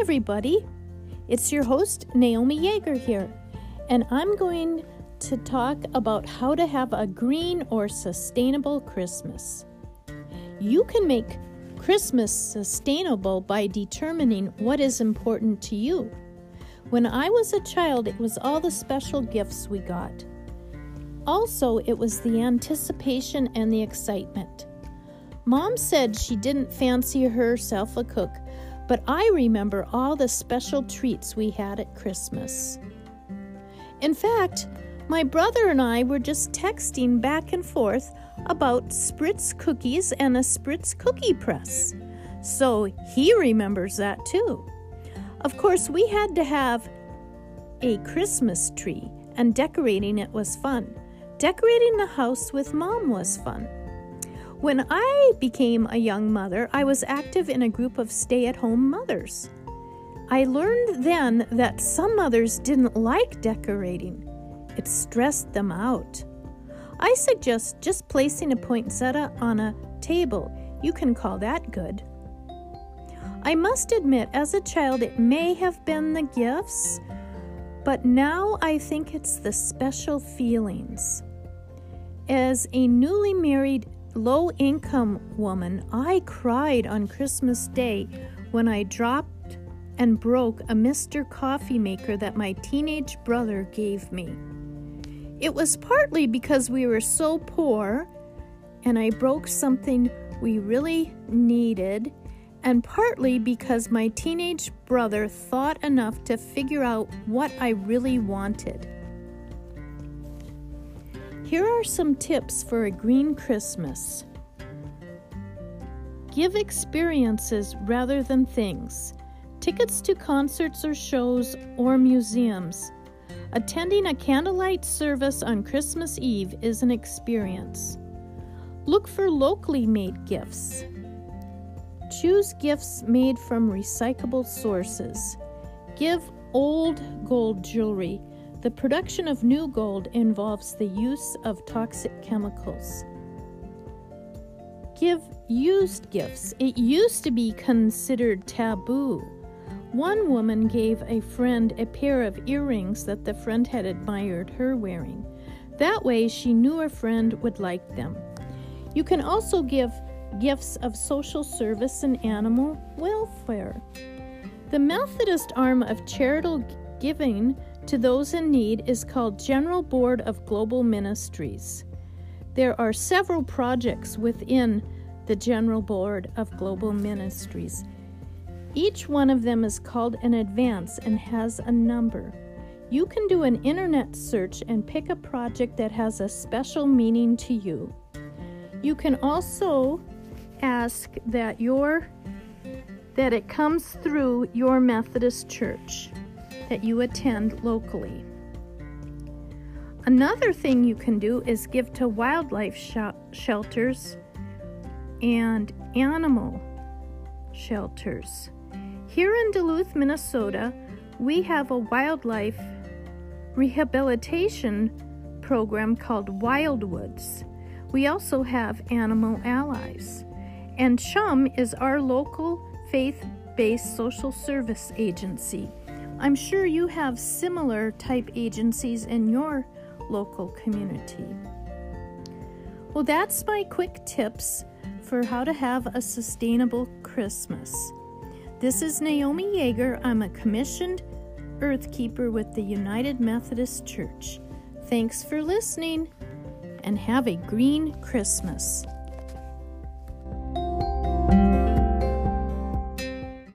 everybody. It's your host, Naomi Yeager, here, and I'm going to talk about how to have a green or sustainable Christmas. You can make Christmas sustainable by determining what is important to you. When I was a child, it was all the special gifts we got. Also, it was the anticipation and the excitement. Mom said she didn't fancy herself a cook, but I remember all the special treats we had at Christmas. In fact, my brother and I were just texting back and forth about Spritz cookies and a Spritz cookie press. So he remembers that too. Of course, we had to have a Christmas tree, and decorating it was fun. Decorating the house with mom was fun. When I became a young mother, I was active in a group of stay at home mothers. I learned then that some mothers didn't like decorating, it stressed them out. I suggest just placing a poinsettia on a table. You can call that good. I must admit, as a child, it may have been the gifts, but now I think it's the special feelings. As a newly married low income woman, I cried on Christmas Day when I dropped and broke a Mr. Coffee maker that my teenage brother gave me. It was partly because we were so poor and I broke something we really needed, and partly because my teenage brother thought enough to figure out what I really wanted. Here are some tips for a green Christmas. Give experiences rather than things. Tickets to concerts or shows or museums. Attending a candlelight service on Christmas Eve is an experience. Look for locally made gifts. Choose gifts made from recyclable sources. Give old gold jewelry the production of new gold involves the use of toxic chemicals. Give used gifts. It used to be considered taboo. One woman gave a friend a pair of earrings that the friend had admired her wearing. That way, she knew her friend would like them. You can also give gifts of social service and animal welfare. The Methodist arm of charitable giving to those in need is called General Board of Global Ministries. There are several projects within the General Board of Global Ministries. Each one of them is called an advance and has a number. You can do an internet search and pick a project that has a special meaning to you. You can also ask that your that it comes through your Methodist church that you attend locally. Another thing you can do is give to wildlife sh- shelters and animal shelters. Here in Duluth, Minnesota, we have a wildlife rehabilitation program called Wildwoods. We also have Animal Allies. And CHUM is our local faith based social service agency. I'm sure you have similar type agencies in your local community. Well, that's my quick tips for how to have a sustainable Christmas. This is Naomi Yeager. I'm a commissioned earth keeper with the United Methodist Church. Thanks for listening and have a green Christmas.